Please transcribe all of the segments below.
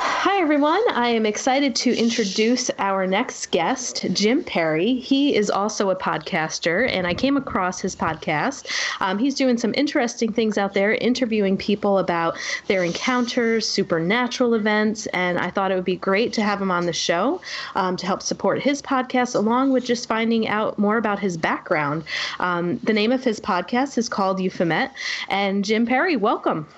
Hi, everyone. I am excited to introduce our next guest, Jim Perry. He is also a podcaster, and I came across his podcast. Um, he's doing some interesting things out there, interviewing people about their encounters, supernatural events, and I thought it would be great to have him on the show um, to help support his podcast, along with just finding out more about his background. Um, the name of his podcast is called Euphemet, and Jim Perry, welcome.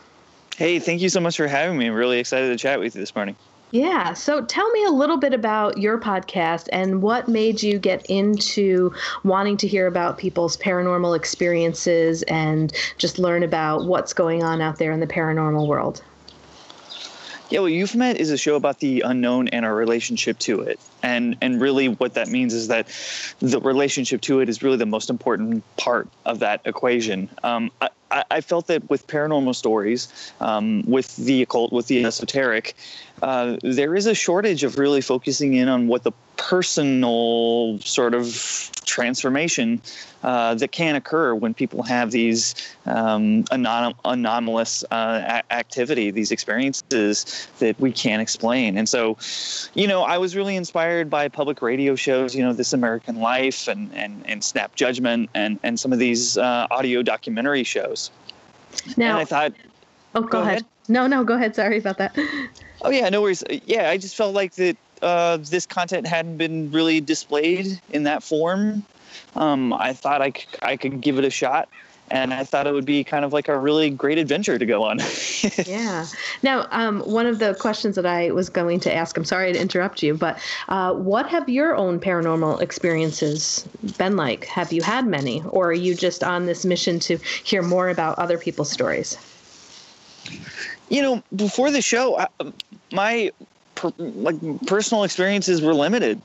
Hey, thank you so much for having me. I'm really excited to chat with you this morning. Yeah. So tell me a little bit about your podcast and what made you get into wanting to hear about people's paranormal experiences and just learn about what's going on out there in the paranormal world. Yeah, well, Euphemet is a show about the unknown and our relationship to it. And and really what that means is that the relationship to it is really the most important part of that equation. Um, I, I, felt that with paranormal stories, um, with the occult, with the esoteric, uh, there is a shortage of really focusing in on what the personal sort of transformation uh, that can occur when people have these um, anom- anomalous uh, a- activity, these experiences that we can't explain. And so, you know, I was really inspired by public radio shows, you know, This American Life and, and, and Snap Judgment and, and some of these uh, audio documentary shows. Now, and I thought, oh, go, go ahead. ahead. No, no, go ahead. Sorry about that. Oh yeah, no worries. Yeah, I just felt like that uh, this content hadn't been really displayed in that form. Um, I thought I, c- I could give it a shot and I thought it would be kind of like a really great adventure to go on. yeah. Now, um, one of the questions that I was going to ask, I'm sorry to interrupt you, but uh, what have your own paranormal experiences been like? Have you had many, or are you just on this mission to hear more about other people's stories? You know, before the show, I, my per, like personal experiences were limited.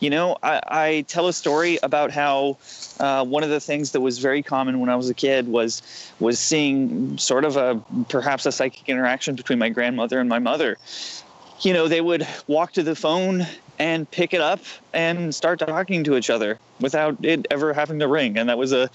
You know, I, I tell a story about how uh, one of the things that was very common when I was a kid was was seeing sort of a perhaps a psychic interaction between my grandmother and my mother. You know, they would walk to the phone and pick it up and start talking to each other without it ever having to ring and that was a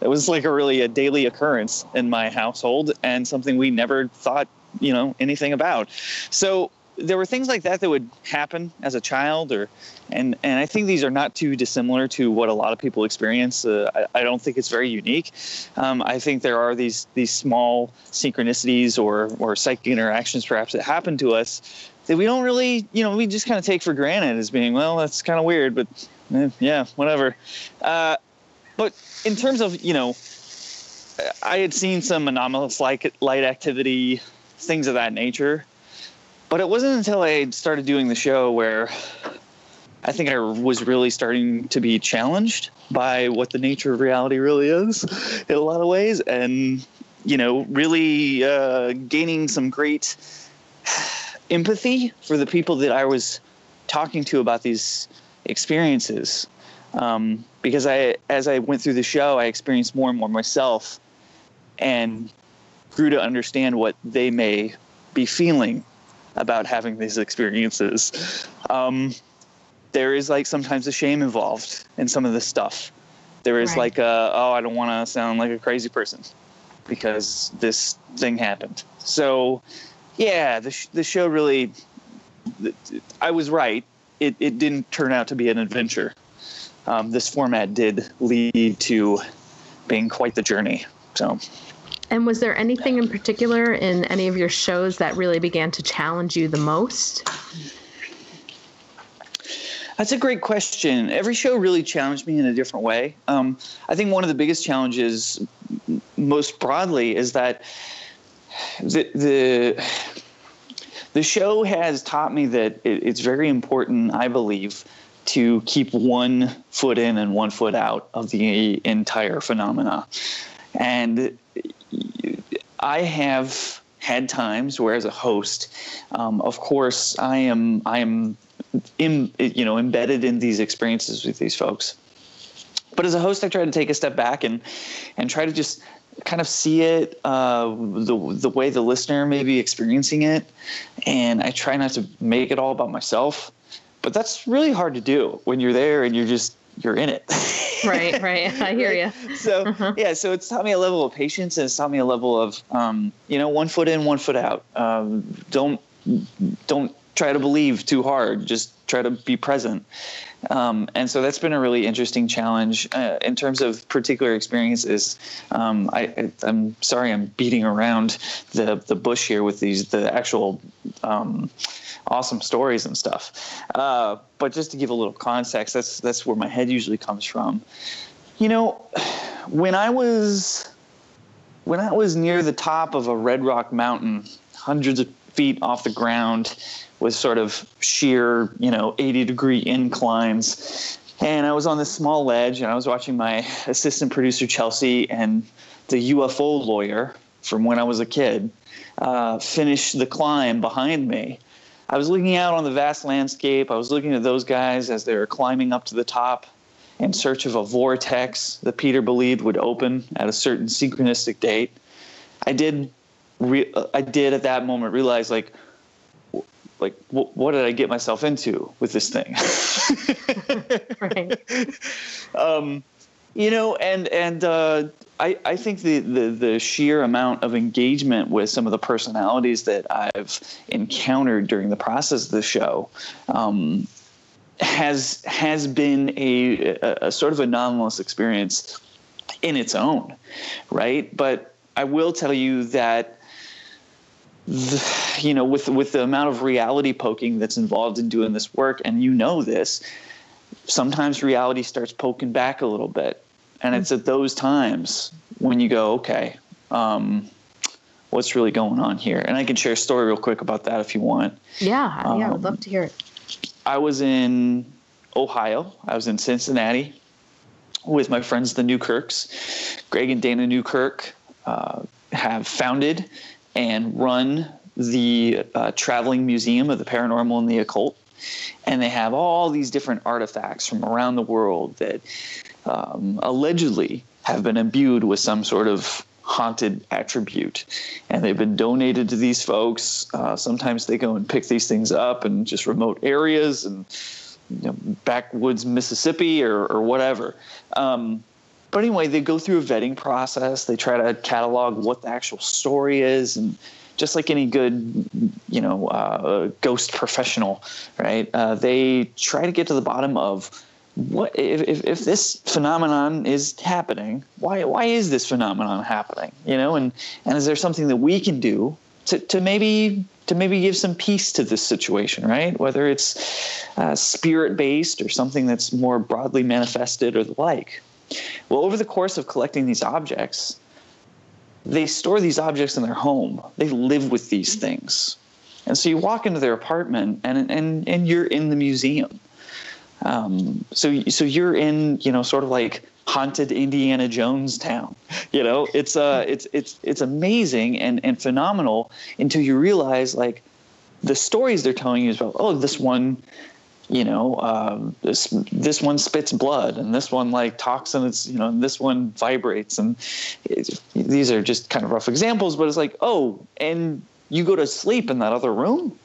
that was like a really a daily occurrence in my household and something we never thought you know anything about so there were things like that that would happen as a child or and and I think these are not too dissimilar to what a lot of people experience. Uh, I, I, don't think it's very unique. Um, I think there are these these small synchronicities or or psychic interactions perhaps that happen to us that we don't really you know we just kind of take for granted as being well that's kind of weird but eh, yeah whatever. Uh, but in terms of you know, I had seen some anomalous light light activity, things of that nature but it wasn't until I started doing the show where I think I was really starting to be challenged by what the nature of reality really is in a lot of ways. And, you know, really uh, gaining some great empathy for the people that I was talking to about these experiences. Um, because I, as I went through the show, I experienced more and more myself and grew to understand what they may be feeling about having these experiences. Um, there is like sometimes a shame involved in some of this stuff. There is right. like a, oh, I don't want to sound like a crazy person because this thing happened. So, yeah, the, sh- the show really, I was right. It, it didn't turn out to be an adventure. Um, this format did lead to being quite the journey. So, and was there anything in particular in any of your shows that really began to challenge you the most? That's a great question. Every show really challenged me in a different way. Um, I think one of the biggest challenges, most broadly, is that the the the show has taught me that it, it's very important. I believe to keep one foot in and one foot out of the entire phenomena, and I have had times where, as a host, um, of course, I am I am in, you know embedded in these experiences with these folks. But as a host, I try to take a step back and and try to just kind of see it uh, the the way the listener may be experiencing it, and I try not to make it all about myself. But that's really hard to do when you're there and you're just you're in it. right, right. I hear you. So uh-huh. yeah, so it's taught me a level of patience and it's taught me a level of um, you know one foot in, one foot out. Um, don't don't try to believe too hard. Just try to be present. Um, and so that's been a really interesting challenge uh, in terms of particular experiences. Um, I, am sorry, I'm beating around the the bush here with these the actual um, awesome stories and stuff. Uh, but just to give a little context, that's that's where my head usually comes from. You know, when I was when I was near the top of a red rock mountain, hundreds of feet off the ground, with sort of sheer, you know, 80 degree inclines. And I was on this small ledge and I was watching my assistant producer, Chelsea, and the UFO lawyer from when I was a kid uh, finish the climb behind me. I was looking out on the vast landscape. I was looking at those guys as they were climbing up to the top in search of a vortex that Peter believed would open at a certain synchronistic date. I did, re- I did at that moment realize like like w- what did I get myself into with this thing? right. Um, you know, and and uh, I I think the, the the sheer amount of engagement with some of the personalities that I've encountered during the process of the show. Um, has has been a, a, a sort of anomalous experience in its own, right? But I will tell you that the, you know, with with the amount of reality poking that's involved in doing this work, and you know this, sometimes reality starts poking back a little bit, and it's at those times when you go, okay, um, what's really going on here? And I can share a story real quick about that if you want. Yeah, um, yeah, I'd love to hear it. I was in Ohio. I was in Cincinnati with my friends, the Newkirks. Greg and Dana Newkirk uh, have founded and run the uh, traveling museum of the paranormal and the occult. And they have all these different artifacts from around the world that um, allegedly have been imbued with some sort of haunted attribute. And they've been donated to these folks. Uh, sometimes they go and pick these things up in just remote areas and you know, backwoods Mississippi or, or whatever. Um, but anyway, they go through a vetting process. They try to catalog what the actual story is, and just like any good, you know, uh, ghost professional, right? Uh, they try to get to the bottom of what if, if, if this phenomenon is happening. Why why is this phenomenon happening? You know, and and is there something that we can do to to maybe to maybe give some peace to this situation, right? Whether it's uh, spirit based or something that's more broadly manifested or the like. Well, over the course of collecting these objects, they store these objects in their home. They live with these things. And so you walk into their apartment and, and, and you're in the museum. Um, so, so you're in, you know, sort of like haunted Indiana Jones town. You know, it's, uh, it's, it's, it's amazing and, and phenomenal until you realize like the stories they're telling you is about, oh, this one you know, um, this this one spits blood, and this one like talks, and it's you know, and this one vibrates, and these are just kind of rough examples, but it's like, oh, and you go to sleep in that other room,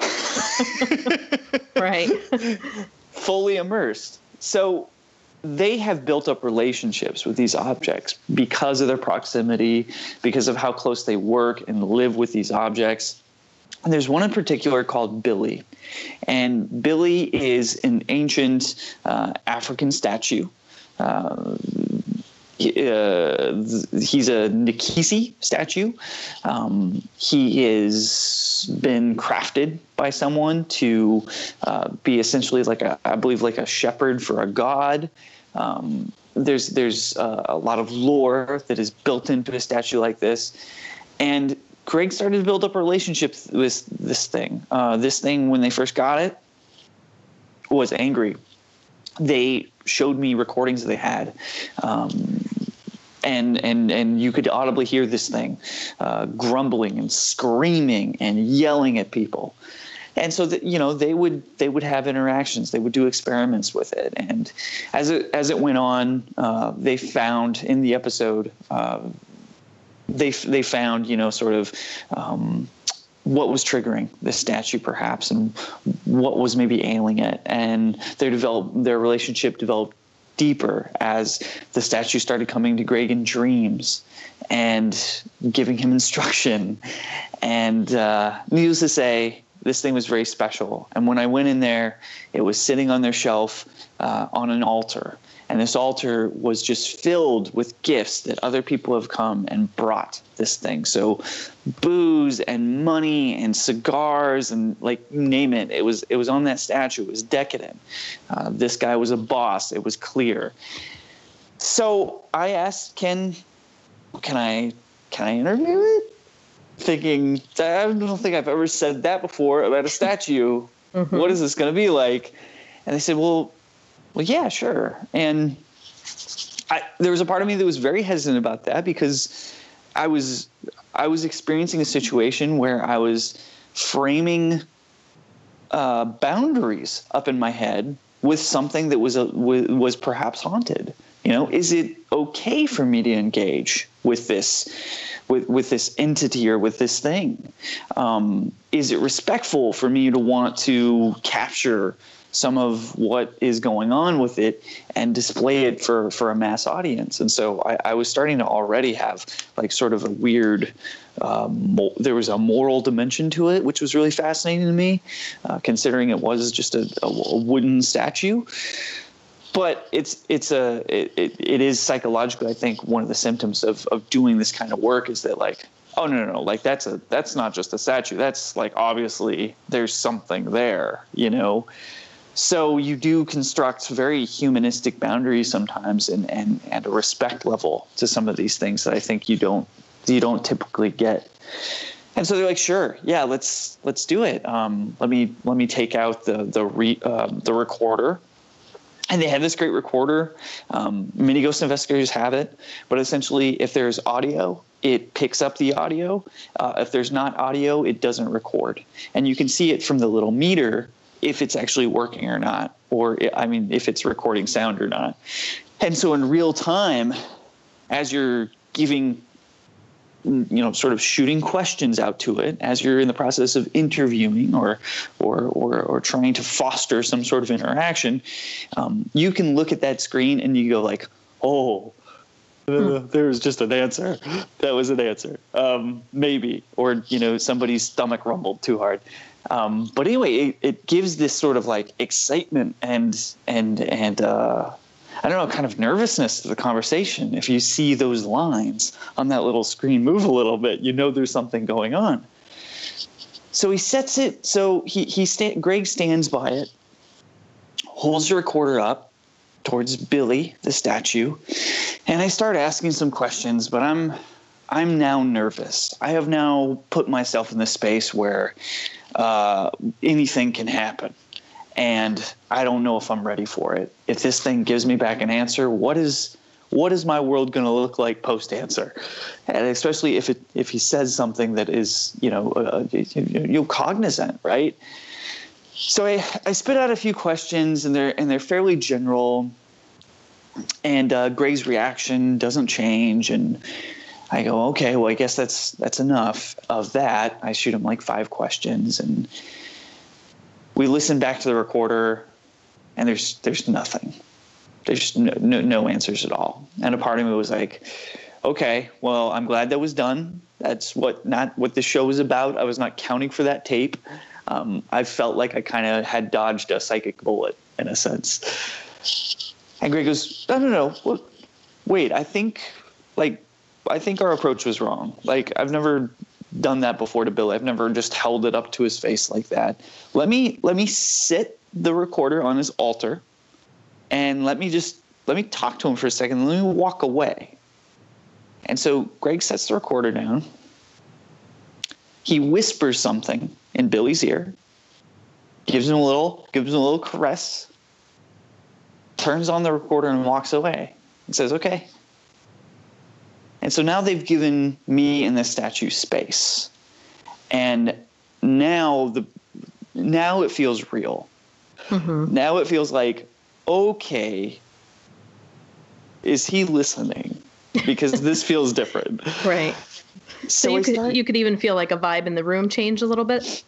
right? Fully immersed. So they have built up relationships with these objects because of their proximity, because of how close they work and live with these objects. There's one in particular called Billy. And Billy is an ancient uh, African statue. Uh, uh, he's a Nkisi statue. Um, he has been crafted by someone to uh, be essentially like a, I believe, like a shepherd for a god. Um, there's there's uh, a lot of lore that is built into a statue like this, and Greg started to build up a relationship with this thing. Uh, this thing, when they first got it, was angry. They showed me recordings that they had. Um, and and and you could audibly hear this thing uh, grumbling and screaming and yelling at people. and so that you know they would they would have interactions they would do experiments with it and as it as it went on uh, they found in the episode uh, they they found you know sort of um, what was triggering this statue perhaps and what was maybe ailing it and their develop their relationship developed deeper as the statue started coming to Greg in dreams and giving him instruction and uh, needless to say this thing was very special. And when I went in there, it was sitting on their shelf uh, on an altar. And this altar was just filled with gifts that other people have come and brought this thing. So booze and money and cigars and like name it. It was it was on that statue. It was decadent. Uh, this guy was a boss. It was clear. So I asked Ken, can I can I interview it? thinking, I don't think I've ever said that before about a statue. Mm-hmm. What is this going to be like? And they said, well, well, yeah, sure. And I, there was a part of me that was very hesitant about that because I was I was experiencing a situation where I was framing uh, boundaries up in my head with something that was a, was perhaps haunted. You know, is it okay for me to engage with this? with with this entity or with this thing? Um, is it respectful for me to want to capture some of what is going on with it and display it for for a mass audience? And so I, I was starting to already have like sort of a weird. Um, there was a moral dimension to it, which was really fascinating to me, uh, considering it was just a, a wooden statue but it's it's a it, it is psychologically i think one of the symptoms of of doing this kind of work is that like oh no no no like that's a that's not just a statue that's like obviously there's something there you know so you do construct very humanistic boundaries sometimes and and and a respect level to some of these things that i think you don't you don't typically get and so they're like, sure, yeah, let's let's do it. Um, let me let me take out the the re, uh, the recorder and they have this great recorder. Um, many ghost investigators have it, but essentially, if there's audio, it picks up the audio. Uh, if there's not audio, it doesn't record, and you can see it from the little meter if it's actually working or not, or I mean, if it's recording sound or not. And so, in real time, as you're giving you know sort of shooting questions out to it as you're in the process of interviewing or or or, or trying to foster some sort of interaction um, you can look at that screen and you go like oh uh, there was just an answer. That was an answer. Um, maybe or you know somebody's stomach rumbled too hard um, but anyway it, it, gives this sort of like excitement and and and uh, I don't know, kind of nervousness to the conversation. If you see those lines on that little screen move a little bit, you know there's something going on. So he sets it. So he he sta- Greg stands by it, holds the recorder up towards Billy, the statue, and I start asking some questions. But I'm I'm now nervous. I have now put myself in the space where uh, anything can happen and I don't know if I'm ready for it. If this thing gives me back an answer, what is what is my world going to look like post answer? And especially if it if he says something that is you know uh, you cognizant, right? So I, I spit out a few questions and they're and they're fairly general. And uh, Greg's reaction doesn't change, and I go, okay, well, I guess that's that's enough of that. I shoot him like five questions, and we listen back to the recorder and there's there's nothing. There's no, no, no answers at all. And a part of me was like okay well i'm glad that was done. That's what not what the show was about. I was not counting for that tape. Um, i felt like i kind of had dodged a psychic bullet in a sense. And greg goes no no no well, wait i think like i think our approach was wrong like i've never done that before to Bill. I've never just held it up to his face like that. Let me let me sit the recorder on his altar and let me just let me talk to him for a second let me walk away. And so Greg sets the recorder down. He whispers something in Billy's ear, gives him a little, gives him a little caress, turns on the recorder and walks away and says, Okay, and so now they've given me and the statue space. And now the now it feels real. Mm-hmm. Now it feels like, okay, is he listening? Because this feels different. Right. So, so you, could, you could even feel like a vibe in the room change a little bit?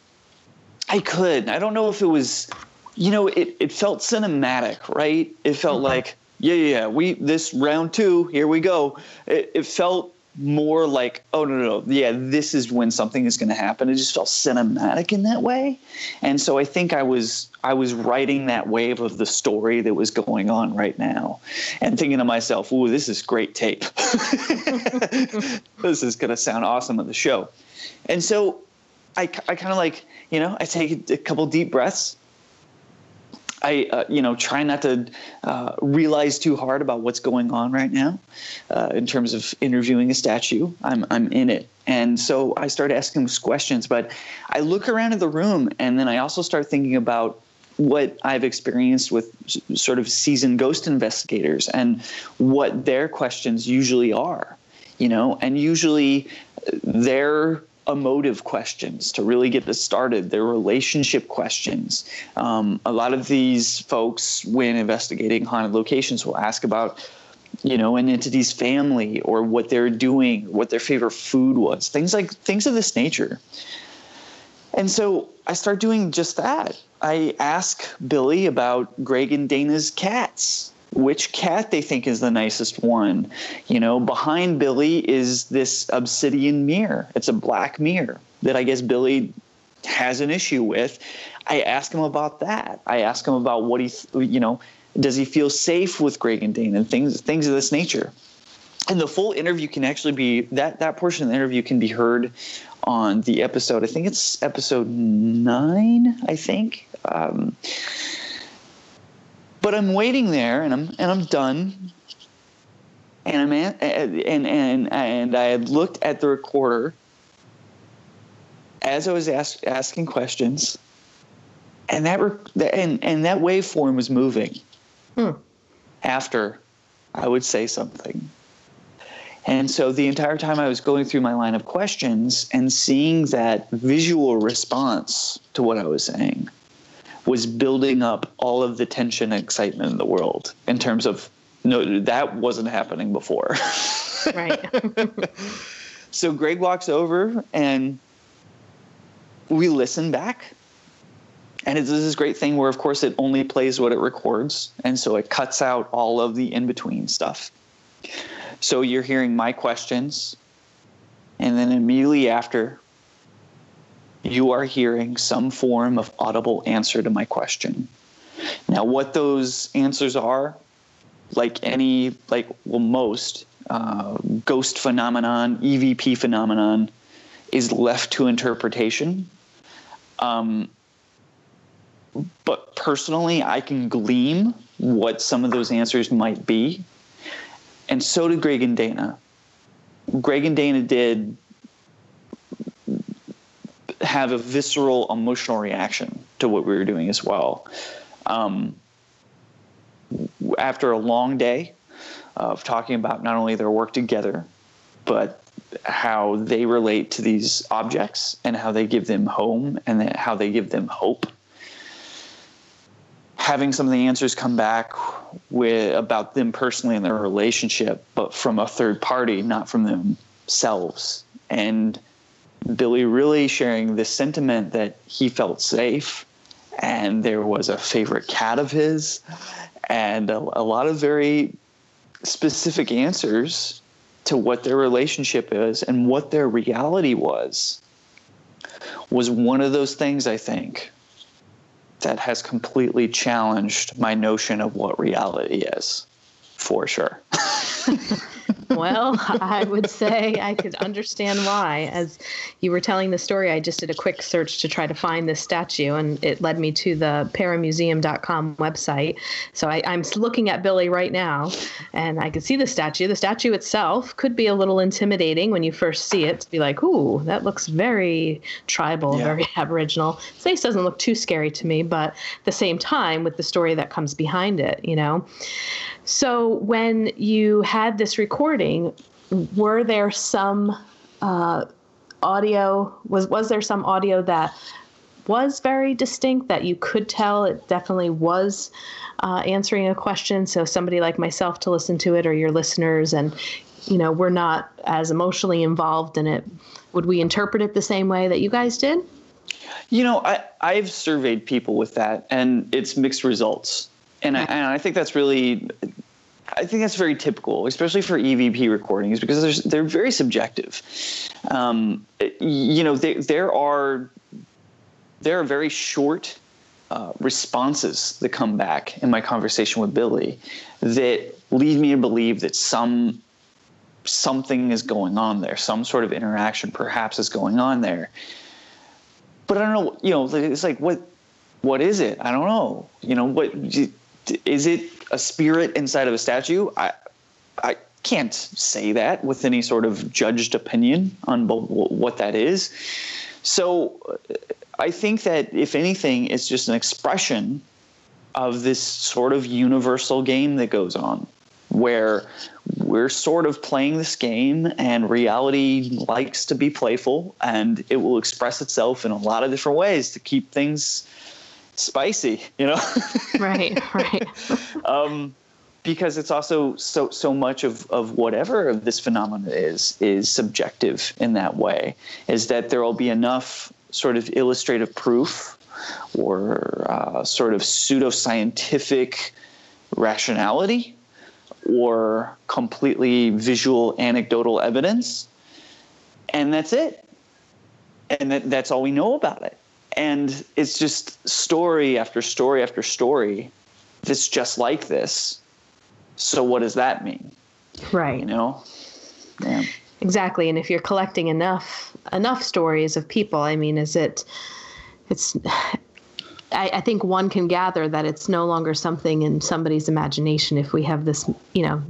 I could. I don't know if it was, you know, it, it felt cinematic, right? It felt mm-hmm. like, yeah, yeah, yeah, we, this round two, here we go. It, it felt more like, oh no, no, no, yeah, this is when something is going to happen. It just felt cinematic in that way, and so I think I was I was writing that wave of the story that was going on right now, and thinking to myself, "Ooh, this is great tape. this is going to sound awesome on the show," and so I I kind of like you know I take a couple deep breaths I, uh, you know, try not to uh, realize too hard about what's going on right now uh, in terms of interviewing a statue. I'm, I'm in it. And so I start asking questions, but I look around in the room and then I also start thinking about what I've experienced with sort of seasoned ghost investigators and what their questions usually are, you know, and usually their emotive questions to really get this started, their relationship questions. Um, a lot of these folks, when investigating haunted locations, will ask about you know an entity's family or what they're doing what their favorite food was things like things of this nature. And so i start doing just that. I ask billy about greg and dana's cats which cat they think is the nicest one. You know, behind Billy is this obsidian mirror. It's a black mirror that I guess Billy has an issue with. I ask him about that. I ask him about what he, you know, does he feel safe with Greg and Dane and things things of this nature. And the full interview can actually be that that portion of the interview can be heard on the episode. I think it's episode nine. I think. Um, but I'm waiting there, and I'm and I'm done. And I'm at, and and and I had looked at the recorder as I was ask, asking questions, and that and and that waveform was moving. Hmm. After I would say something. And so the entire time I was going through my line of questions and seeing that visual response to what I was saying, was building up all of the tension and excitement in the world in terms of no that wasn't happening before. Right. So greg walks over and we listen back. And it's this great thing where of course it only plays what it records. And so it cuts out all of the in between stuff. So you're hearing my questions. And then immediately after you are hearing some form of audible answer to my question. Now, what those answers are, like any, like, well, most uh, ghost phenomenon, EVP phenomenon, is left to interpretation. Um, but personally, I can glean what some of those answers might be. And so did Greg and Dana. Greg and Dana did have a visceral emotional reaction to what we were doing as well. Um, after a long day of talking about not only their work together, but how they relate to these objects and how they give them home and how they give them hope. Having some of the answers come back with about them personally and their relationship, but from a third party, not from themselves. And Billy really sharing this sentiment that he felt safe and there was a favorite cat of his and a, a lot of very specific answers to what their relationship is and what their reality was was one of those things I think that has completely challenged my notion of what reality is for sure. well, I would say I could understand why. As you were telling the story, I just did a quick search to try to find this statue, and it led me to the paramuseum.com website. So I, am looking at Billy right now, and I can see the statue. The statue itself could be a little intimidating when you first see it, to be like, ooh, that looks very tribal, yeah. very Aboriginal. His face doesn't look too scary to me, but at the same time, with the story that comes behind it, you know. So when you had this recording, were there some uh, audio? Was was there some audio that was very distinct, that you could tell it definitely was uh, answering a question. So somebody like myself to listen to it or your listeners and you know, we're not as emotionally involved in it. Would we interpret it the same way that you guys did? You know, I, I've surveyed people with that and it's mixed results. And I, and I think that's really I think that's very typical, especially for EVP recordings, because they're very subjective. Um, you know, they, there are there are very short uh, responses that come back in my conversation with Billy that lead me to believe that some something is going on there, some sort of interaction perhaps is going on there. But I don't know, you know, it's like what what is it? I don't know. You know, what is it a spirit inside of a statue? I I can't say that with any sort of judged opinion on what that is. So uh, I think that if anything, it's just an expression of this sort of universal game that goes on where we're sort of playing this game and reality likes to be playful and it will express itself in a lot of different ways to keep things spicy you know? Right right. Um, because it's also so so much of of whatever of this phenomenon is is subjective in that way is that there will be enough sort of illustrative proof or uh, sort of pseudoscientific rationality or completely visual anecdotal evidence and that's it. And that, that's all we know about it and it's just story after story after story that's just like this. So what does that mean? Right. You know? Yeah. Exactly. And if you're collecting enough enough stories of people i mean is it it's I, I, think one can gather that it's no longer something in somebody's imagination if we have this, you know,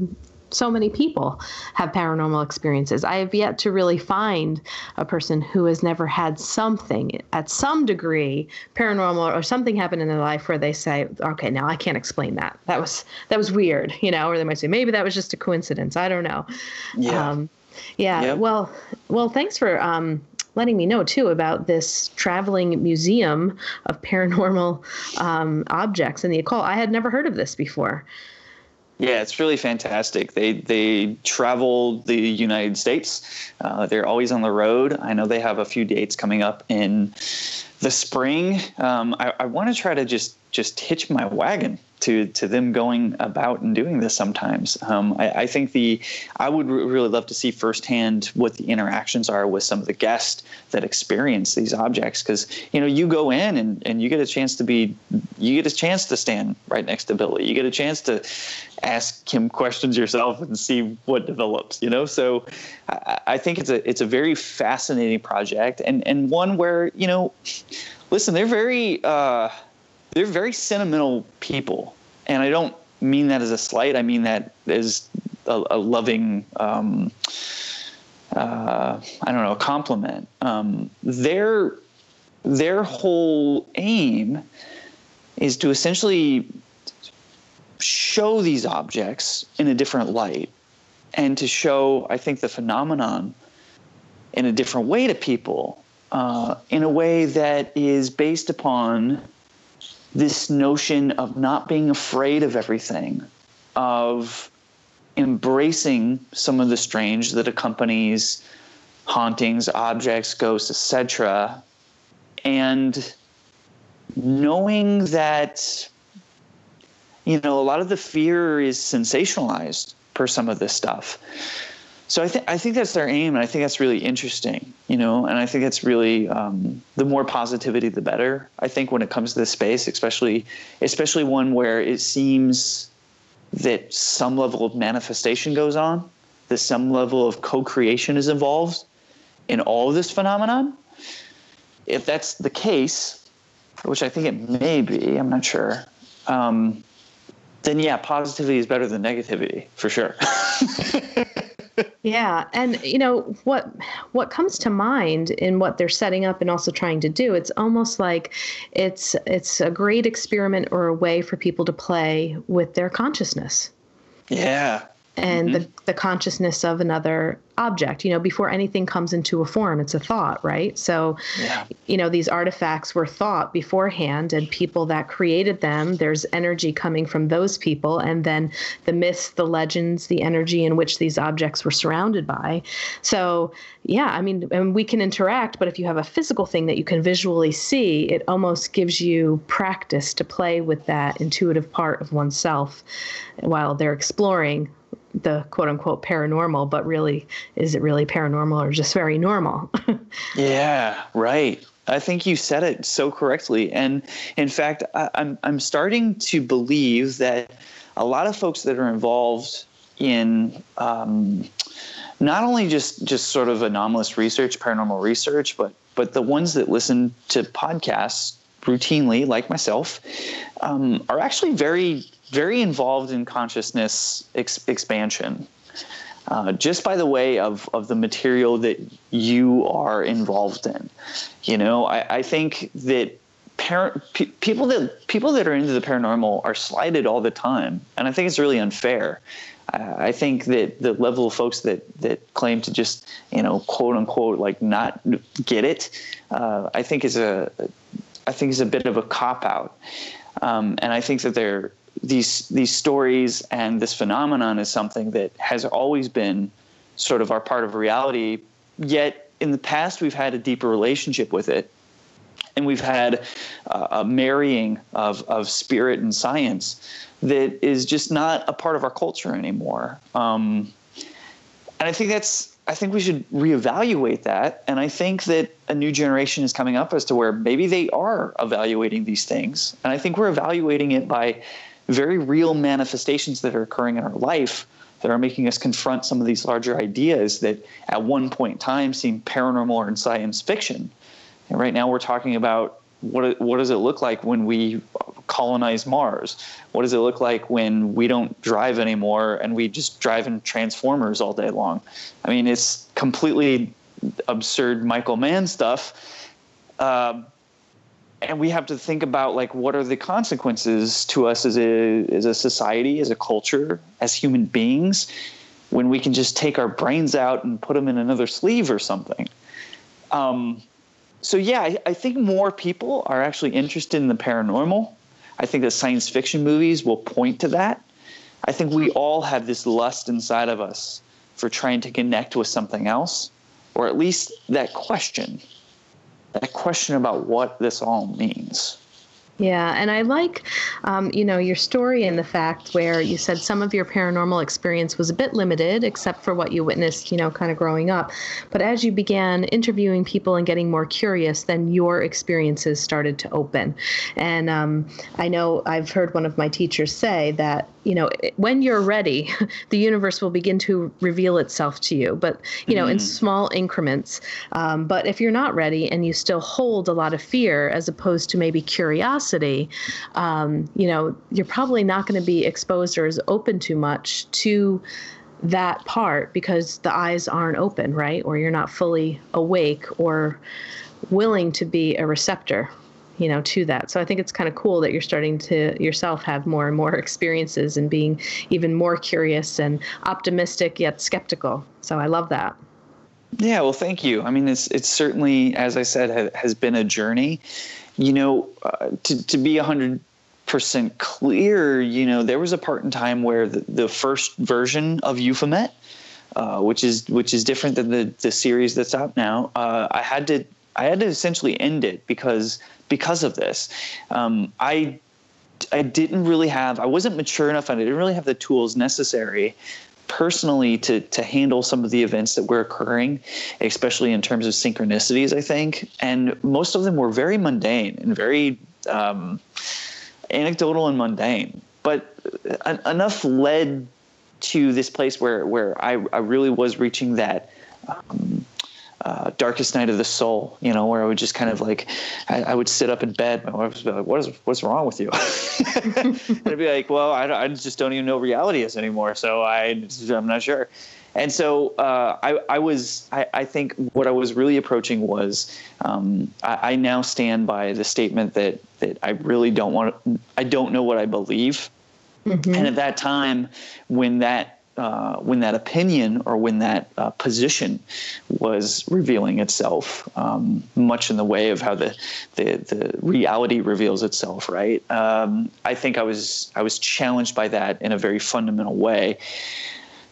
so many people have paranormal experiences. I have yet to really find a person who has never had something at some degree paranormal or something happen in their life where they say, "Okay, now I can't explain that. That was that was weird," you know, or they might say, "Maybe that was just a coincidence." I don't know. Yeah. Um, yeah. Yep. Well, well, thanks for um, letting me know too about this traveling museum of paranormal um, objects in the occult. I had never heard of this before. Yeah, it's really fantastic. They they travel the United States. Uh, they're always on the road. I know they have a few dates coming up in the spring. Um, I, I want to try to just just hitch my wagon to to them going about and doing this sometimes. Um, I, I, think the I would really love to see firsthand what the interactions are with some of the guests that experience these objects because you know you go in and, and you get a chance to be you get a chance to stand right next to Billy. You get a chance to ask him questions yourself and see what develops. You know, so I, I think it's a it's a very fascinating project and and one where you know, listen, they're very. Uh, they're very sentimental people, and I don't mean that as a slight. I mean that as a, a loving. Um, uh, I don't know, a compliment. Um, their their whole aim is to essentially show these objects in a different light and to show, I think, the phenomenon in a different way to people, uh, in a way that is based upon this notion of not being afraid of everything, of embracing some of the strange that accompanies hauntings, objects, ghosts, etc., and knowing that you know a lot of the fear is sensationalized per some of this stuff so I think I think that's their aim, and I think that's really interesting, you know. And I think it's really um, the more positivity, the better. I think when it comes to this space, especially especially one where it seems that some level of manifestation goes on, that some level of co-creation is involved in all of this phenomenon. If that's the case, which I think it may be, I'm not sure. Um, then yeah, positivity is better than negativity for sure. yeah and you know what what comes to mind in what they're setting up and also trying to do it's almost like it's it's a great experiment or a way for people to play with their consciousness. Yeah and mm-hmm. the, the consciousness of another object you know before anything comes into a form it's a thought right so yeah. you know these artifacts were thought beforehand and people that created them there's energy coming from those people and then the myths the legends the energy in which these objects were surrounded by so yeah i mean and we can interact but if you have a physical thing that you can visually see it almost gives you practice to play with that intuitive part of oneself while they're exploring the quote unquote paranormal, but really, is it really paranormal or just very normal? yeah, right. I think you said it so correctly. And in fact, I, I'm, I'm starting to believe that a lot of folks that are involved in um, not only just, just sort of anomalous research, paranormal research, but, but the ones that listen to podcasts routinely, like myself, um, are actually very very involved in consciousness ex- expansion. Uh, just by the way of, of the material that you are involved in. You know, I, I think that people that people that are into the paranormal are slighted all the time, and I think it's really unfair. I think that the level of folks that that claim to just you know quote unquote like not get it, uh, I think is a I think is a bit of a cop out, um, and I think that they're these these stories and this phenomenon is something that has always been sort of our part of reality. Yet in the past, we've had a deeper relationship with it, and we've had uh, a marrying of of spirit and science that is just not a part of our culture anymore. Um, and I think that's I think we should reevaluate that. And I think that a new generation is coming up as to where maybe they are evaluating these things. And I think we're evaluating it by very real manifestations that are occurring in our life that are making us confront some of these larger ideas that at one point in time seemed paranormal or in science fiction. And right now we're talking about what what does it look like when we colonize Mars? What does it look like when we don't drive anymore and we just drive in transformers all day long? I mean, it's completely absurd Michael Mann stuff. Uh, and we have to think about like what are the consequences to us as a as a society, as a culture, as human beings, when we can just take our brains out and put them in another sleeve or something. Um, so yeah, I, I think more people are actually interested in the paranormal. I think that science fiction movies will point to that. I think we all have this lust inside of us for trying to connect with something else, or at least that question that question about what this all means. Yeah, and I like, um, you know, your story and the fact where you said some of your paranormal experience was a bit limited, except for what you witnessed, you know, kind of growing up. But as you began interviewing people and getting more curious, then your experiences started to open. And um, I know I've heard one of my teachers say that you know when you're ready the universe will begin to reveal itself to you but you know mm-hmm. in small increments um, but if you're not ready and you still hold a lot of fear as opposed to maybe curiosity um, you know you're probably not going to be exposed or as open too much to that part because the eyes aren't open right? Or you're not fully awake or willing to be a receptor you know to that. So i think it's kind of cool that you're starting to yourself have more and more experiences and being even more curious and optimistic yet skeptical. So i love that. Yeah well thank you. I mean it's it's certainly as i said ha- has been a journey you know uh, to, to be 100 percent clear you know there was a part in time where the, the first version of Euphemet, uh, which is which is different than the the series that's out now uh, i had to I had to essentially end it because because of this. Um, I I didn't really have I wasn't mature enough and I didn't really have the tools necessary personally to to handle some of the events that were occurring, especially in terms of synchronicities. I think, and most of them were very mundane and very um, anecdotal and mundane, but enough led to this place where where I, I really was reaching that. Um, uh, darkest night of the soul, you know, where I would just kind of like, I, I would sit up in bed. My wife would be like, "What is what's wrong with you?" and I'd be like, "Well, I, I just don't even know reality is anymore, so I I'm not sure." And so uh, I, I was, I, I, think what I was really approaching was, um, I, I, now stand by the statement that that I really don't want, I don't know what I believe. Mm-hmm. And at that time, when that uh, when that opinion or when that uh, position was revealing itself, um, much in the way of how the, the, the reality reveals itself. Right. Um, I think I was I was challenged by that in a very fundamental way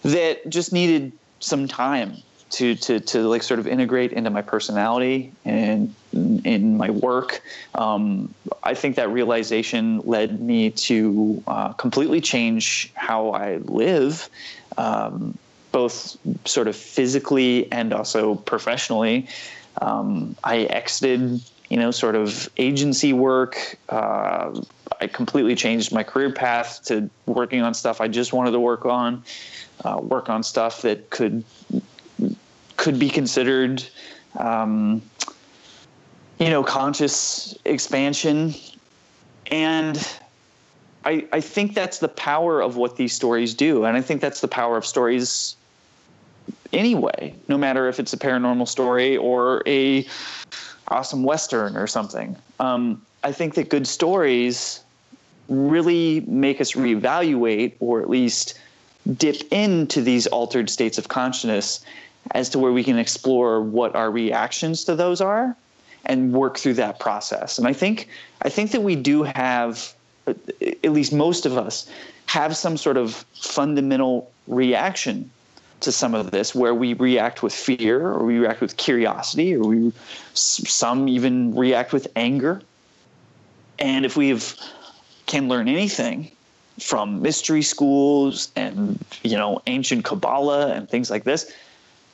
that just needed some time to to to like sort of integrate into my personality and in my work. Um, I think that realization led me to uh, completely change how I live, um, both sort of physically and also professionally. Um, I exited, you know, sort of agency work. Uh, I completely changed my career path to working on stuff I just wanted to work on, uh, work on stuff that could could be considered, um, you know, conscious expansion. And I, I think that's the power of what these stories do. And I think that's the power of stories anyway, no matter if it's a paranormal story or a awesome Western or something. Um, I think that good stories really make us reevaluate or at least dip into these altered states of consciousness as to where we can explore what our reactions to those are and work through that process. And I think I think that we do have at least most of us have some sort of fundamental reaction to some of this where we react with fear or we react with curiosity or we some even react with anger. And if we can learn anything from mystery schools and you know ancient kabbalah and things like this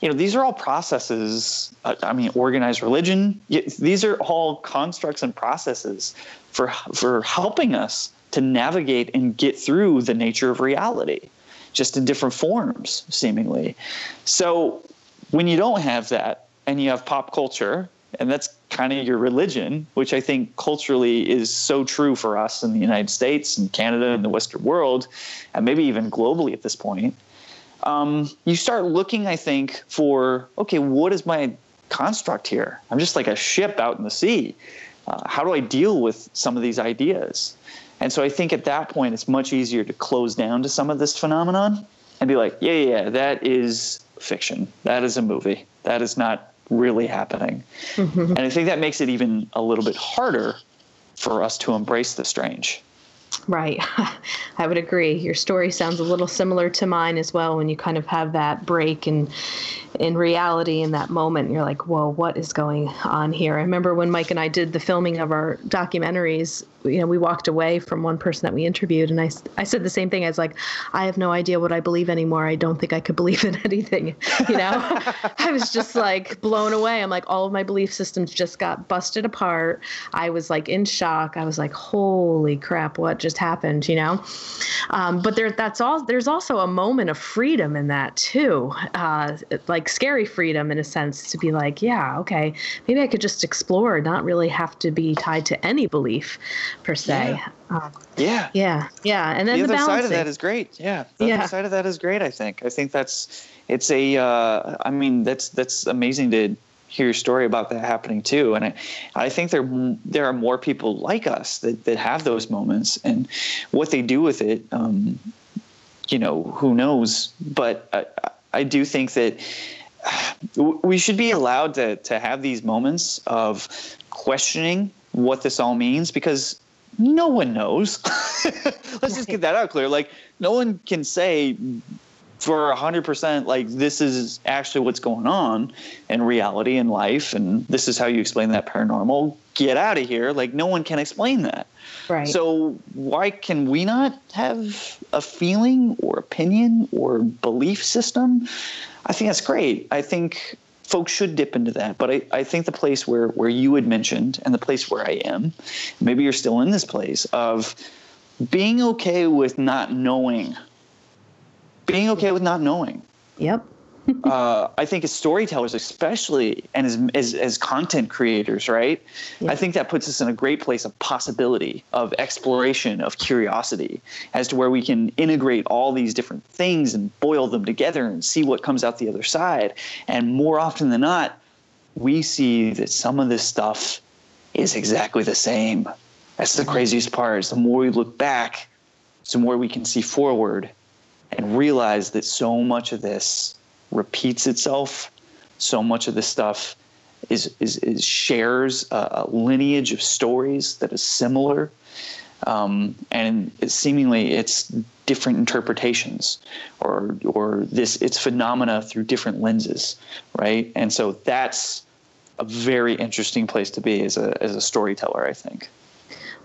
you know these are all processes uh, i mean organized religion. These are all constructs and processes for for helping us to navigate and get through the nature of reality just in different forms seemingly. So when you don't have that and you have pop culture and that's kind of your religion which i think culturally is so true for us in the united states and canada and the western world and maybe even globally at this point um, you start looking, I think, for okay, what is my construct here? I'm just like a ship out in the sea. Uh, how do I deal with some of these ideas? And so I think at that point, it's much easier to close down to some of this phenomenon and be like, yeah, yeah, yeah that is fiction. That is a movie. That is not really happening. Mm-hmm. And I think that makes it even a little bit harder for us to embrace the strange. Right. I would agree. Your story sounds a little similar to mine as well when you kind of have that break and in reality in that moment you're like whoa what is going on here? I remember when mike and i did the filming of our documentaries you know we walked away from one person that we interviewed and i, I said the same thing. As like i have no idea what i believe anymore. I don't think i could believe in anything you know? I was just like blown away. I'm like all of my belief systems just got busted apart. I was like in shock. I was like holy crap what just happened you know? Um, but there that's all there's also a moment of freedom in that too. Uh, like scary freedom in a sense to be like, yeah, okay, maybe I could just explore, not really have to be tied to any belief per se. Yeah. Um, yeah. Yeah. Yeah. And then the, the other side of that is great. Yeah. The yeah. other side of that is great. I think. I think that's it's a. Uh, I mean, that's that's amazing to hear your story about that happening too. And I, I think there there are more people like us that that have those moments, and what they do with it. Um, you know, who knows? But I, I do think that we should be allowed to to have these moments of questioning what this all means because no one knows. Let's just get that out clear. Like no one can say for 100% like this is actually what's going on in reality in life and this is how you explain that paranormal get out of here like no one can explain that right so why can we not have a feeling or opinion or belief system I think that's great. I think folks should dip into that. But I, I think the place where, where you had mentioned and the place where I am, maybe you're still in this place of being okay with not knowing. Being okay with not knowing. Yep uh, I think as storytellers, especially, and as as, as content creators, right? Yeah. I think that puts us in a great place of possibility, of exploration, of curiosity, as to where we can integrate all these different things and boil them together and see what comes out the other side. And more often than not, we see that some of this stuff is exactly the same. That's the craziest part. Is the more we look back, the more we can see forward and realize that so much of this repeats itself. So much of this stuff is is, is shares a, a, lineage of stories that is similar, um, and seemingly it's different interpretations or or this it's phenomena through different lenses, right? And so that's a very interesting place to be as a as a storyteller, I think.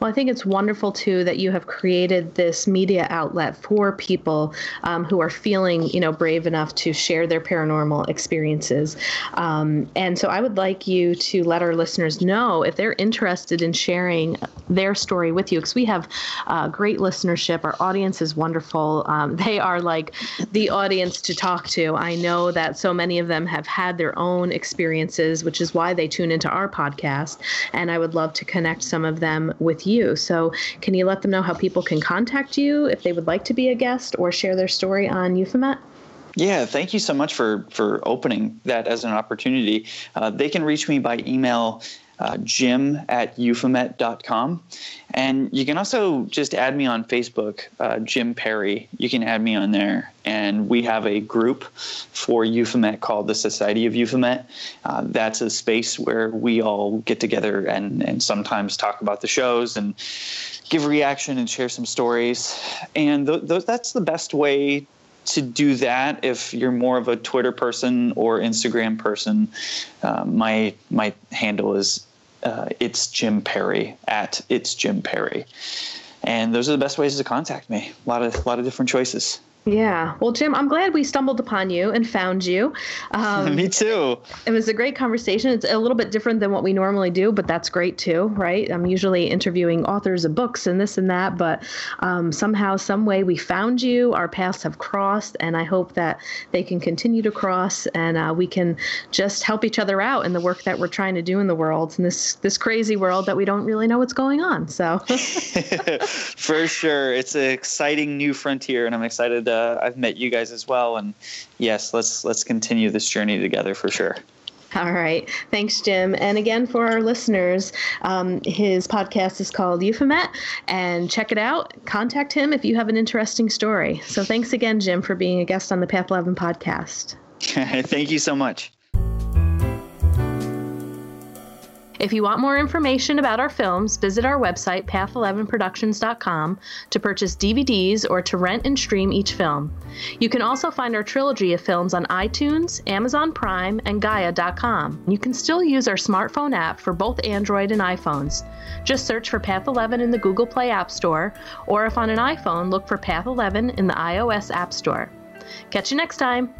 Well, I think it's wonderful too that you have created this media outlet for people um, who are feeling, you know, brave enough to share their paranormal experiences. Um, and so I would like you to let our listeners know if they're interested in sharing their story with you, because we have uh, great listenership. Our audience is wonderful. Um, they are like the audience to talk to. I know that so many of them have had their own experiences, which is why they tune into our podcast. And I would love to connect some of them with you. So, can you let them know how people can contact you if they would like to be a guest or share their story on Euphemet? Yeah, thank you so much for for opening that as an opportunity. Uh, they can reach me by email uh, jim at euphemet.com. And you can also just add me on Facebook, uh, Jim Perry. You can add me on there. And we have a group for Euphemet called the Society of Euphemet. Uh, that's a space where we all get together and, and sometimes talk about the shows and give reaction and share some stories. And th- th- that's the best way to do that if you're more of a Twitter person or Instagram person. Uh, my my handle is uh, it's Jim Perry at it's Jim Perry, and those are the best ways to contact me. A lot of a lot of different choices. Yeah. Well, Jim, I'm glad we stumbled upon you and found you. Um, Me too. It was a great conversation. It's a little bit different than what we normally do, but that's great too, right? I'm usually interviewing authors of books and this and that, but um, somehow, some way, we found you. Our paths have crossed, and I hope that they can continue to cross, and uh, we can just help each other out in the work that we're trying to do in the world, in this this crazy world that we don't really know what's going on. So, for sure, it's an exciting new frontier, and I'm excited. To uh, I've met you guys as well, and yes, let's let's continue this journey together for sure. All right. Thanks, Jim. And again, for our listeners, um, his podcast is called Euphomet, and check it out. Contact him if you have an interesting story. So thanks again, Jim, for being a guest on the Path 11 podcast. Thank you so much. If you want more information about our films, visit our website, path11productions.com, to purchase DVDs or to rent and stream each film. You can also find our trilogy of films on iTunes, Amazon Prime, and Gaia.com. You can still use our smartphone app for both Android and iPhones. Just search for Path 11 in the Google Play App Store, or if on an iPhone, look for Path 11 in the iOS App Store. Catch you next time.